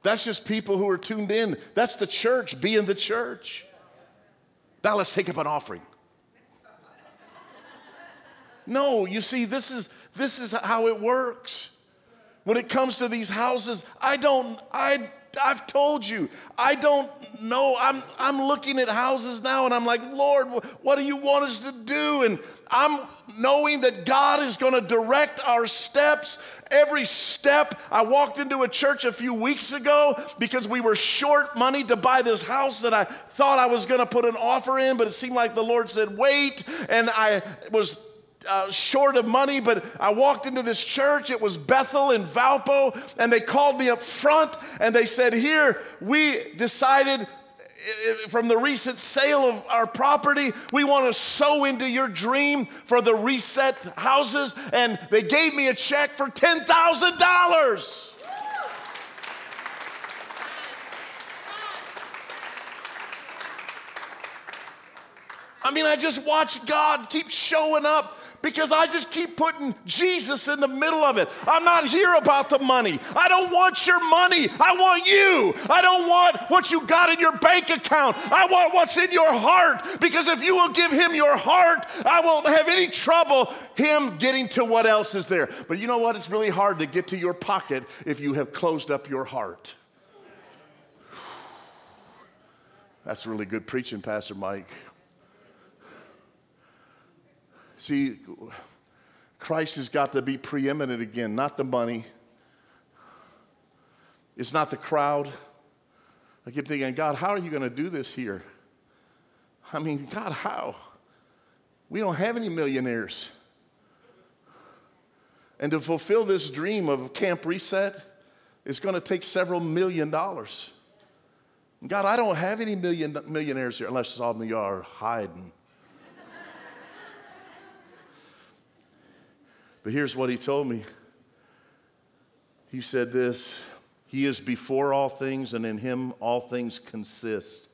That's just people who are tuned in. That's the church being the church. Now let's take up an offering. No, you see, this is, this is how it works. When it comes to these houses, I don't, I I've told you, I don't know. I'm, I'm looking at houses now and I'm like, Lord, what do you want us to do? And I'm knowing that God is going to direct our steps. Every step. I walked into a church a few weeks ago because we were short money to buy this house that I thought I was going to put an offer in, but it seemed like the Lord said, wait. And I was uh, short of money, but I walked into this church. It was Bethel in Valpo, and they called me up front and they said, Here, we decided from the recent sale of our property, we want to sow into your dream for the reset houses. And they gave me a check for $10,000. I mean, I just watched God keep showing up because I just keep putting Jesus in the middle of it. I'm not here about the money. I don't want your money. I want you. I don't want what you got in your bank account. I want what's in your heart because if you will give him your heart, I won't have any trouble him getting to what else is there. But you know what? It's really hard to get to your pocket if you have closed up your heart. That's really good preaching, Pastor Mike. See, Christ has got to be preeminent again, not the money. It's not the crowd. I keep thinking, God, how are you going to do this here? I mean, God, how? We don't have any millionaires. And to fulfill this dream of Camp Reset, it's going to take several million dollars. God, I don't have any million, millionaires here, unless some of them are hiding. But here's what he told me He said this He is before all things, and in him all things consist.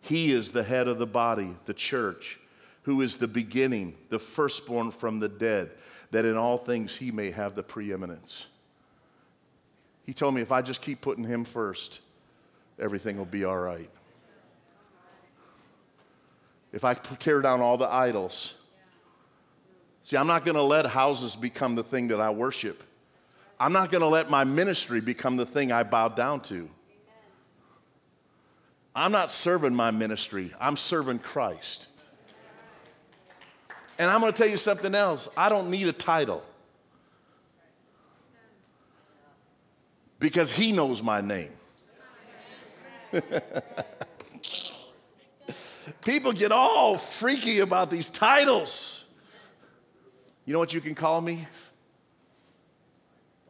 He is the head of the body, the church, who is the beginning, the firstborn from the dead, that in all things he may have the preeminence. He told me if I just keep putting him first, everything will be all right. If I tear down all the idols, See, I'm not going to let houses become the thing that I worship. I'm not going to let my ministry become the thing I bow down to. I'm not serving my ministry, I'm serving Christ. And I'm going to tell you something else I don't need a title because He knows my name. [LAUGHS] People get all freaky about these titles. You know what you can call me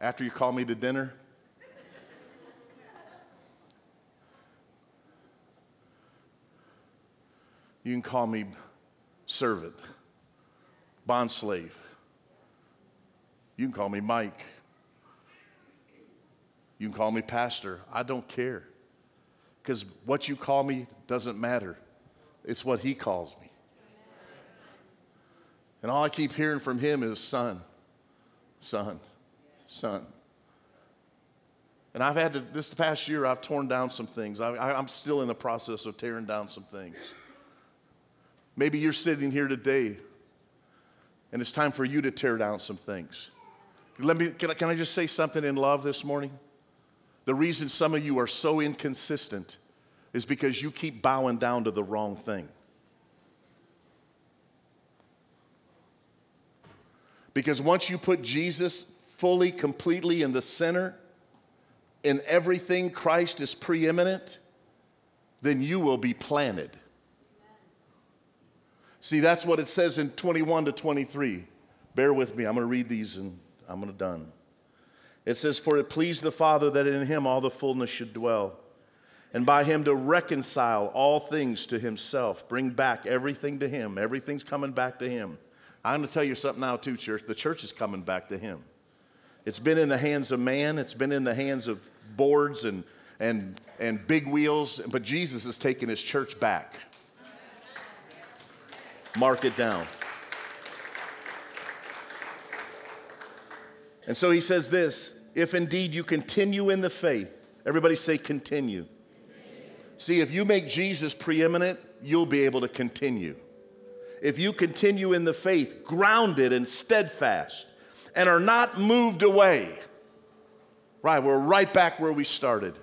after you call me to dinner? You can call me servant, bond slave. You can call me Mike. You can call me pastor. I don't care. Because what you call me doesn't matter. It's what he calls me. And all I keep hearing from him is son, son, son. And I've had to, this past year, I've torn down some things. I, am still in the process of tearing down some things. Maybe you're sitting here today and it's time for you to tear down some things. Let me, can I, can I just say something in love this morning? The reason some of you are so inconsistent is because you keep bowing down to the wrong thing. Because once you put Jesus fully, completely in the center, in everything Christ is preeminent, then you will be planted. See, that's what it says in 21 to 23. Bear with me. I'm going to read these and I'm going to done. It says, For it pleased the Father that in him all the fullness should dwell, and by him to reconcile all things to himself, bring back everything to him. Everything's coming back to him. I'm going to tell you something now, too, church. The church is coming back to him. It's been in the hands of man, it's been in the hands of boards and, and, and big wheels, but Jesus is taking his church back. Mark it down. And so he says this if indeed you continue in the faith, everybody say continue. continue. See, if you make Jesus preeminent, you'll be able to continue. If you continue in the faith, grounded and steadfast, and are not moved away, right, we're right back where we started.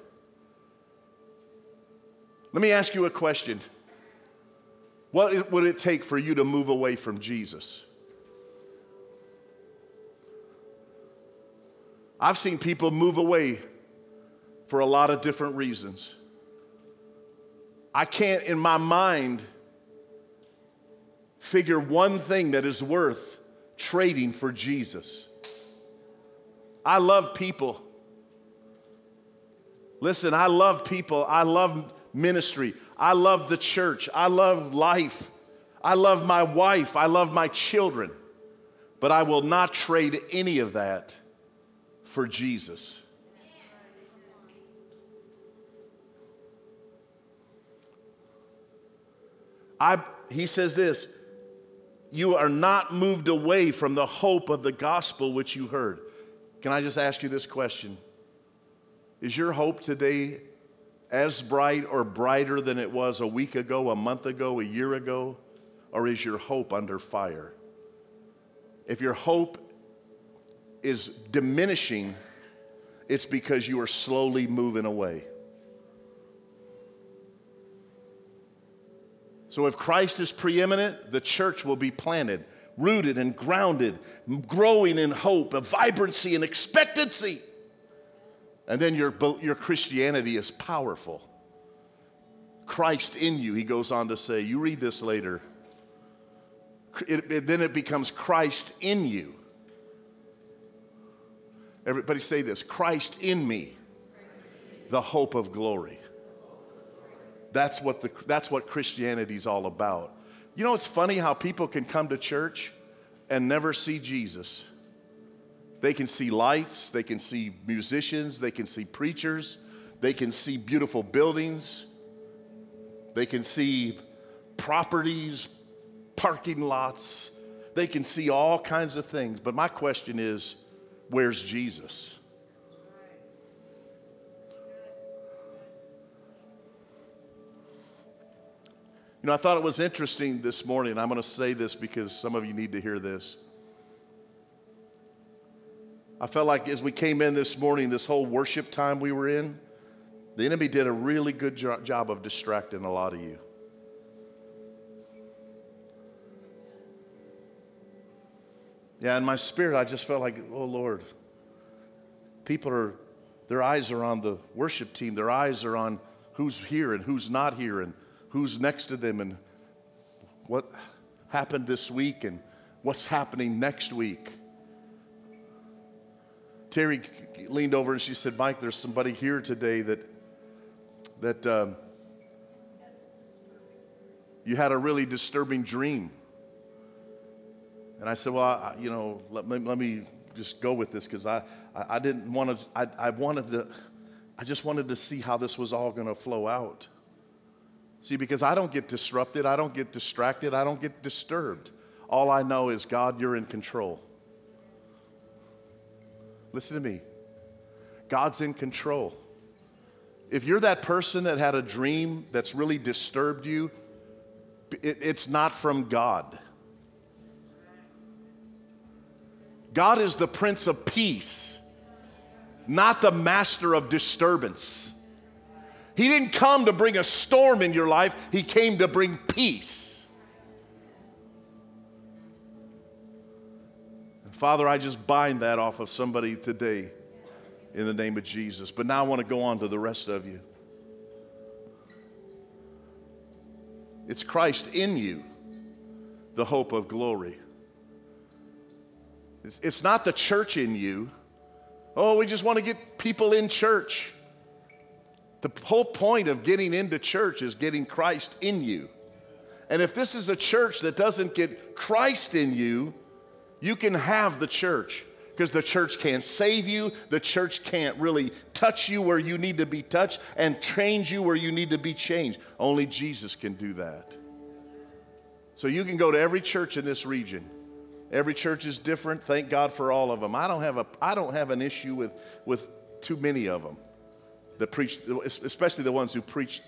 Let me ask you a question. What would it take for you to move away from Jesus? I've seen people move away for a lot of different reasons. I can't, in my mind, figure one thing that is worth trading for Jesus. I love people. Listen, I love people. I love ministry. I love the church. I love life. I love my wife. I love my children. But I will not trade any of that for Jesus. I, he says this you are not moved away from the hope of the gospel which you heard. Can I just ask you this question? Is your hope today as bright or brighter than it was a week ago, a month ago, a year ago? Or is your hope under fire? If your hope is diminishing, it's because you are slowly moving away. So if Christ is preeminent, the church will be planted, rooted and grounded, growing in hope, a vibrancy and expectancy. And then your, your Christianity is powerful. Christ in you, he goes on to say. You read this later. It, it, then it becomes Christ in you. Everybody say this Christ in me, the hope of glory. That's what, the, that's what Christianity is all about. You know, it's funny how people can come to church and never see Jesus. They can see lights, they can see musicians, they can see preachers, they can see beautiful buildings, they can see properties, parking lots, they can see all kinds of things. But my question is where's Jesus? You know, I thought it was interesting this morning. I'm going to say this because some of you need to hear this. I felt like as we came in this morning, this whole worship time we were in, the enemy did a really good jo- job of distracting a lot of you. Yeah, in my spirit, I just felt like, oh Lord, people are, their eyes are on the worship team, their eyes are on who's here and who's not here, and who's next to them and what happened this week and what's happening next week. Terry leaned over and she said, Mike, there's somebody here today that, that um, you had a really disturbing dream. And I said, well, I, you know, let me, let me just go with this because I, I, I, didn't want to, I, I wanted to, I just wanted to see how this was all going to flow out. See, because I don't get disrupted, I don't get distracted, I don't get disturbed. All I know is, God, you're in control. Listen to me. God's in control. If you're that person that had a dream that's really disturbed you, it, it's not from God. God is the Prince of Peace, not the master of disturbance. He didn't come to bring a storm in your life, He came to bring peace. And Father, I just bind that off of somebody today in the name of Jesus. But now I want to go on to the rest of you. It's Christ in you, the hope of glory. It's not the church in you. Oh, we just want to get people in church. The whole point of getting into church is getting Christ in you. And if this is a church that doesn't get Christ in you, you can have the church because the church can't save you. The church can't really touch you where you need to be touched and change you where you need to be changed. Only Jesus can do that. So you can go to every church in this region. Every church is different. Thank God for all of them. I don't have, a, I don't have an issue with, with too many of them that preach, especially the ones who preach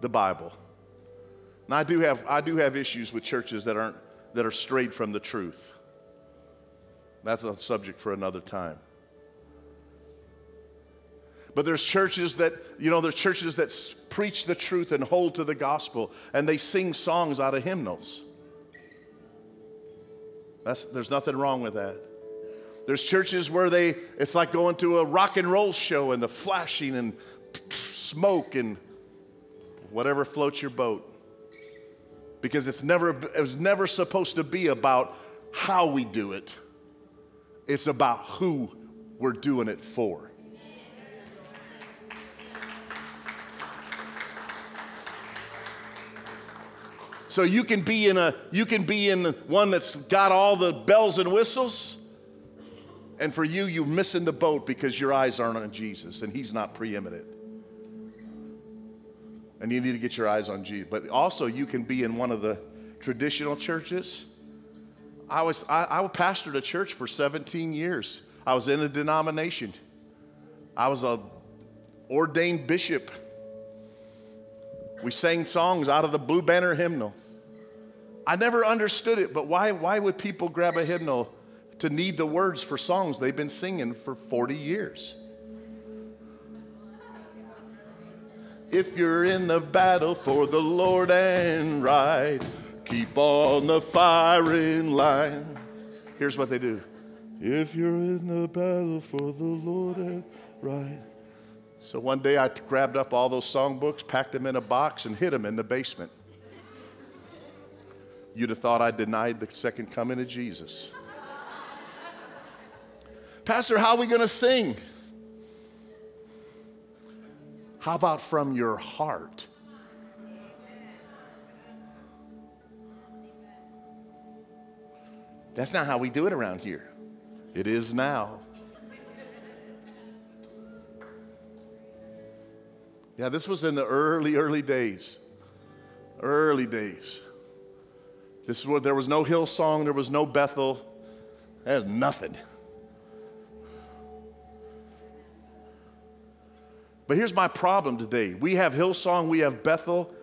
the Bible. And I do have, I do have issues with churches that aren't that are strayed from the truth. That's a subject for another time. But there's churches that, you know, there's churches that preach the truth and hold to the gospel, and they sing songs out of hymnals. That's, there's nothing wrong with that. There's churches where they, it's like going to a rock and roll show and the flashing and smoke and whatever floats your boat. Because it's never, it was never supposed to be about how we do it, it's about who we're doing it for. So you can be in a you can be in one that's got all the bells and whistles and for you, you're missing the boat because your eyes aren't on Jesus and He's not preeminent. And you need to get your eyes on Jesus. But also, you can be in one of the traditional churches. I was I, I pastored a church for 17 years. I was in a denomination. I was a ordained bishop. We sang songs out of the Blue Banner hymnal. I never understood it, but why, why would people grab a hymnal to need the words for songs they've been singing for 40 years. If you're in the battle for the Lord and right, keep on the firing line. Here's what they do. If you're in the battle for the Lord and right. So one day I grabbed up all those songbooks, packed them in a box, and hid them in the basement. You'd have thought I denied the second coming of Jesus. Pastor, how are we going to sing? How about from your heart? That's not how we do it around here. It is now. Yeah, this was in the early, early days. Early days. This is where there was no Hillsong, there was no Bethel, there's nothing. But here's my problem today we have Hillsong, we have Bethel,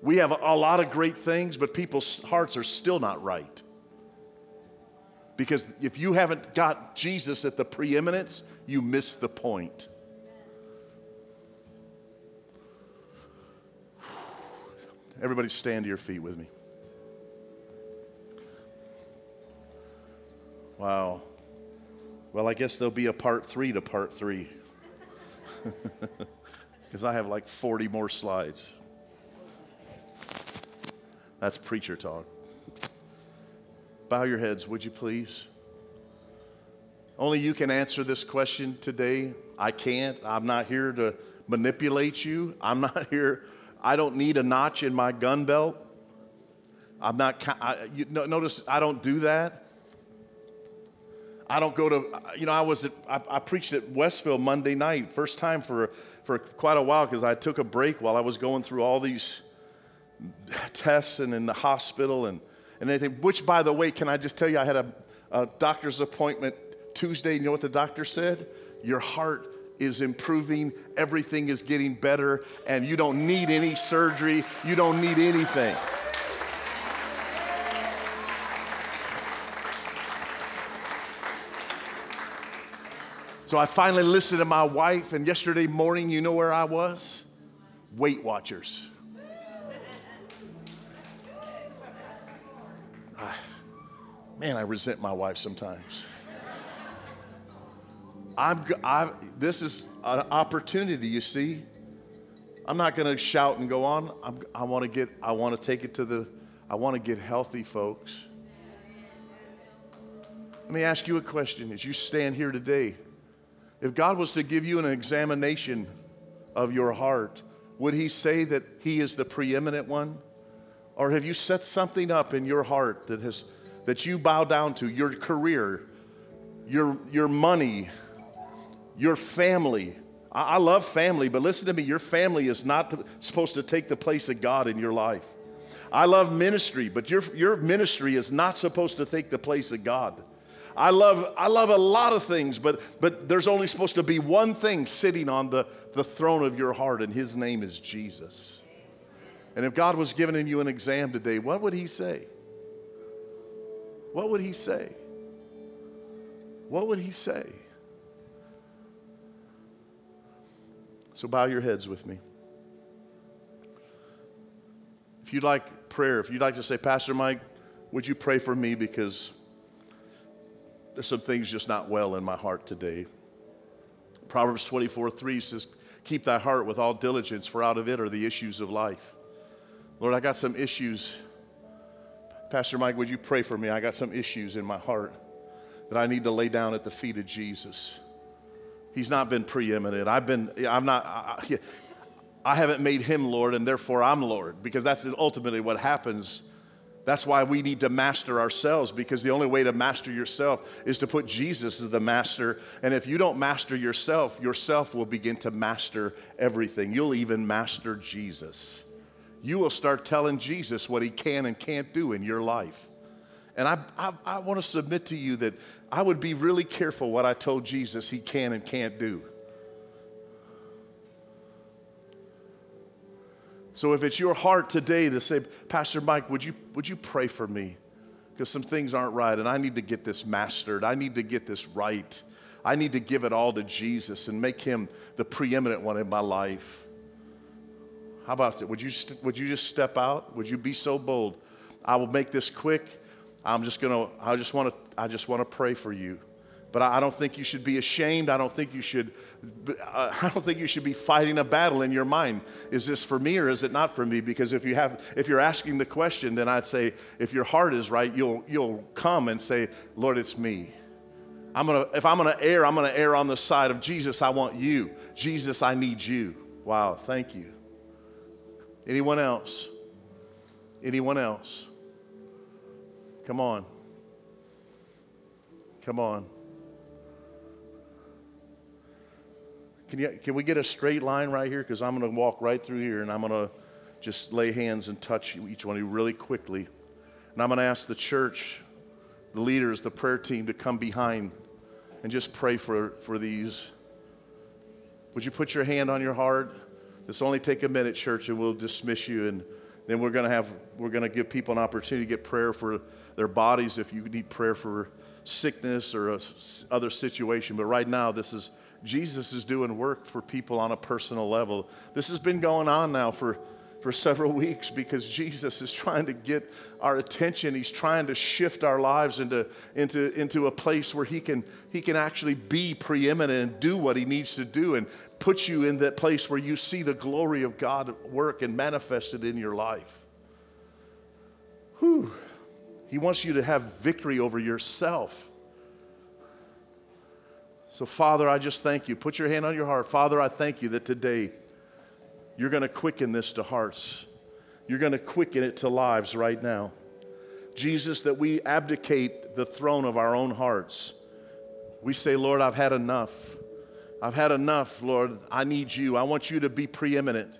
we have a lot of great things, but people's hearts are still not right. Because if you haven't got Jesus at the preeminence, you miss the point. Everybody stand to your feet with me. Wow. Well, I guess there'll be a part three to part three [LAUGHS] because I have like 40 more slides. That's preacher talk. Bow your heads, would you please? Only you can answer this question today. I can't. I'm not here to manipulate you. I'm not [LAUGHS] here. I don't need a notch in my gun belt. I'm not, I, you, notice I don't do that. I don't go to, you know, I was at, I, I preached at Westville Monday night, first time for, for quite a while because I took a break while I was going through all these tests and in the hospital and, and anything. Which, by the way, can I just tell you, I had a, a doctor's appointment Tuesday. You know what the doctor said? Your heart is improving, everything is getting better, and you don't need any surgery, you don't need anything. So I finally listened to my wife, and yesterday morning, you know where I was? Weight Watchers. Ah, man, I resent my wife sometimes. I'm, i this is an opportunity, you see. I'm not going to shout and go on. I'm, I want to get, I want to take it to the, I want to get healthy, folks. Let me ask you a question as you stand here today. If God was to give you an examination of your heart, would He say that He is the preeminent one? Or have you set something up in your heart that, has, that you bow down to, your career, your, your money, your family? I, I love family, but listen to me your family is not to, supposed to take the place of God in your life. I love ministry, but your, your ministry is not supposed to take the place of God. I love, I love a lot of things, but, but there's only supposed to be one thing sitting on the, the throne of your heart, and his name is Jesus. And if God was giving you an exam today, what would he say? What would he say? What would he say? So bow your heads with me. If you'd like prayer, if you'd like to say, Pastor Mike, would you pray for me because there's some things just not well in my heart today. Proverbs 24 3 says, Keep thy heart with all diligence, for out of it are the issues of life. Lord, I got some issues. Pastor Mike, would you pray for me? I got some issues in my heart that I need to lay down at the feet of Jesus. He's not been preeminent. I've been, I'm not, I, I haven't made him Lord, and therefore I'm Lord, because that's ultimately what happens that's why we need to master ourselves because the only way to master yourself is to put Jesus as the master. And if you don't master yourself, yourself will begin to master everything. You'll even master Jesus. You will start telling Jesus what he can and can't do in your life. And I, I, I want to submit to you that I would be really careful what I told Jesus he can and can't do. So if it's your heart today to say, Pastor Mike, would you, would you pray for me? Because some things aren't right and I need to get this mastered. I need to get this right. I need to give it all to Jesus and make him the preeminent one in my life. How about that? Would you, would you just step out? Would you be so bold? I will make this quick. I'm just going to, I just want to, I just want to pray for you. But I don't think you should be ashamed. I don't think you should. Uh, [LAUGHS] I don't think you should be fighting a battle in your mind. Is this for me or is it not for me? Because if you have, if you're asking the question, then I'd say, if your heart is right, you'll you'll come and say, Lord, it's me. I'm gonna. If I'm gonna err, I'm gonna err on the side of Jesus. I want you, Jesus. I need you. Wow. Thank you. Anyone else? Anyone else? Come on. Come on. Can, you, can we get a straight line right here? Because I'm going to walk right through here and I'm going to just lay hands and touch each one of you really quickly. And I'm going to ask the church, the leaders, the prayer team to come behind and just pray for, for these. Would you put your hand on your heart? This only take a minute, church, and we'll dismiss you. And then we're going to have we're going to give people an opportunity to get prayer for their bodies if you need prayer for sickness or a, other situation. But right now, this is Jesus is doing work for people on a personal level. This has been going on now for, for several [LAUGHS] weeks because Jesus is trying to get our attention. He's trying to shift our lives into, into, into a place where he can, he can actually be preeminent and do what he needs to do and put you in that place where you see the glory of God work and manifested in your life. Whew. He wants you to have victory over yourself. So, Father, I just thank you. Put your hand on your heart. Father, I thank you that today you're going to quicken this to hearts. You're going to quicken it to lives right now. Jesus, that we abdicate the throne of our own hearts. We say, Lord, I've had enough. I've had enough, Lord. I need you. I want you to be preeminent.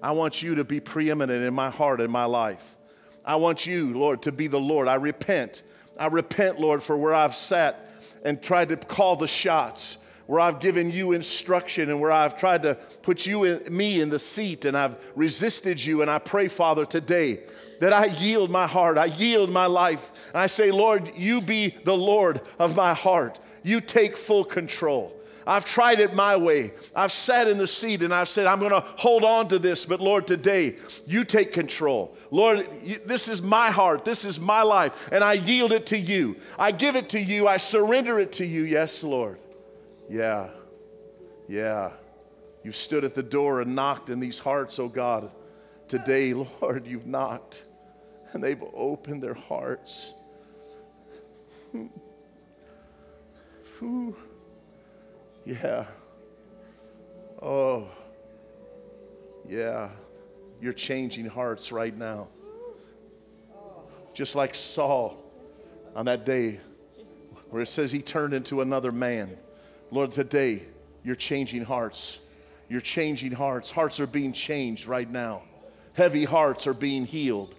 I want you to be preeminent in my heart and my life. I want you, Lord, to be the Lord. I repent. I repent, Lord, for where I've sat and tried to call the shots, where I've given you instruction and where I've tried to put you in, me in the seat and I've resisted you. And I pray, Father, today that I yield my heart, I yield my life. I say, Lord, you be the Lord of my heart. You take full control. I've tried it my way. I've sat in the seat and I've said, I'm going to hold on to this. But Lord, today, you take control. Lord, you, this is my heart. This is my life. And I yield it to you. I give it to you. I surrender it to you. Yes, Lord. Yeah. Yeah. You've stood at the door and knocked in these hearts, oh God. Today, [LAUGHS] Lord, you've knocked and they've opened their hearts. [LAUGHS] Whew. Yeah. Oh. Yeah. You're changing hearts right now. Just like Saul on that day where it says he turned into another man. Lord, today you're changing hearts. You're changing hearts. Hearts are being changed right now. Heavy hearts are being healed.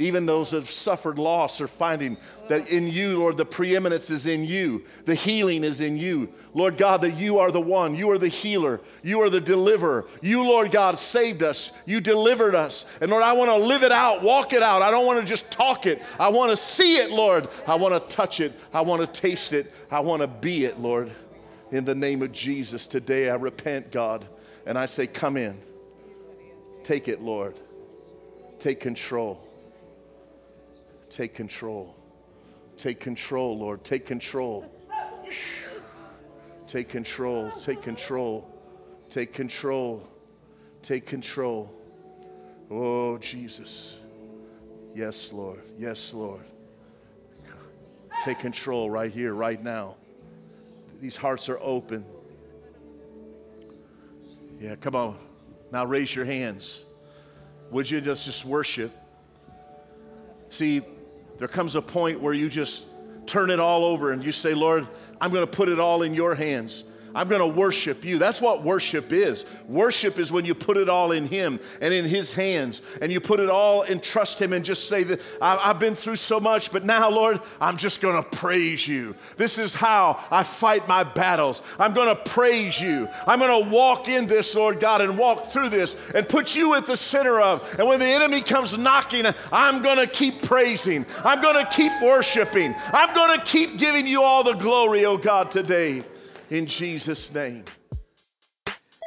Even those that have suffered loss are finding that in you, Lord, the preeminence is in you. The healing is in you. Lord God, that you are the one. You are the healer. You are the deliverer. You, Lord God, saved us. You delivered us. And Lord, I want to live it out, walk it out. I don't want to just talk it. I want to see it, Lord. I want to touch it. I want to taste it. I want to be it, Lord. In the name of Jesus, today I repent, God, and I say, Come in. Take it, Lord. Take control. Take control. Take control, Lord. Take control. Take control. Take control. Take control. Take control. Oh, Jesus. Yes, Lord. Yes, Lord. Take control right here, right now. These hearts are open. Yeah, come on. Now raise your hands. Would you just, just worship? See, there comes a point where you just turn it all over and you say, Lord, I'm going to put it all in your hands. I'm going to worship you. That's what worship is. Worship is when you put it all in Him and in His hands, and you put it all and trust Him and just say that I've been through so much, but now, Lord, I'm just going to praise you. This is how I fight my battles. I'm going to praise you. I'm going to walk in this, Lord God, and walk through this and put you at the center of. And when the enemy comes knocking, I'm going to keep praising. I'm going to keep worshiping. I'm going to keep giving you all the glory, oh God, today in Jesus' name.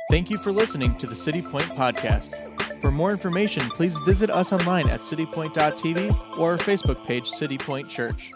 Thank you for listening to the City Point Podcast. For more information, please visit us online at citypoint.tv or our Facebook page, City Point Church.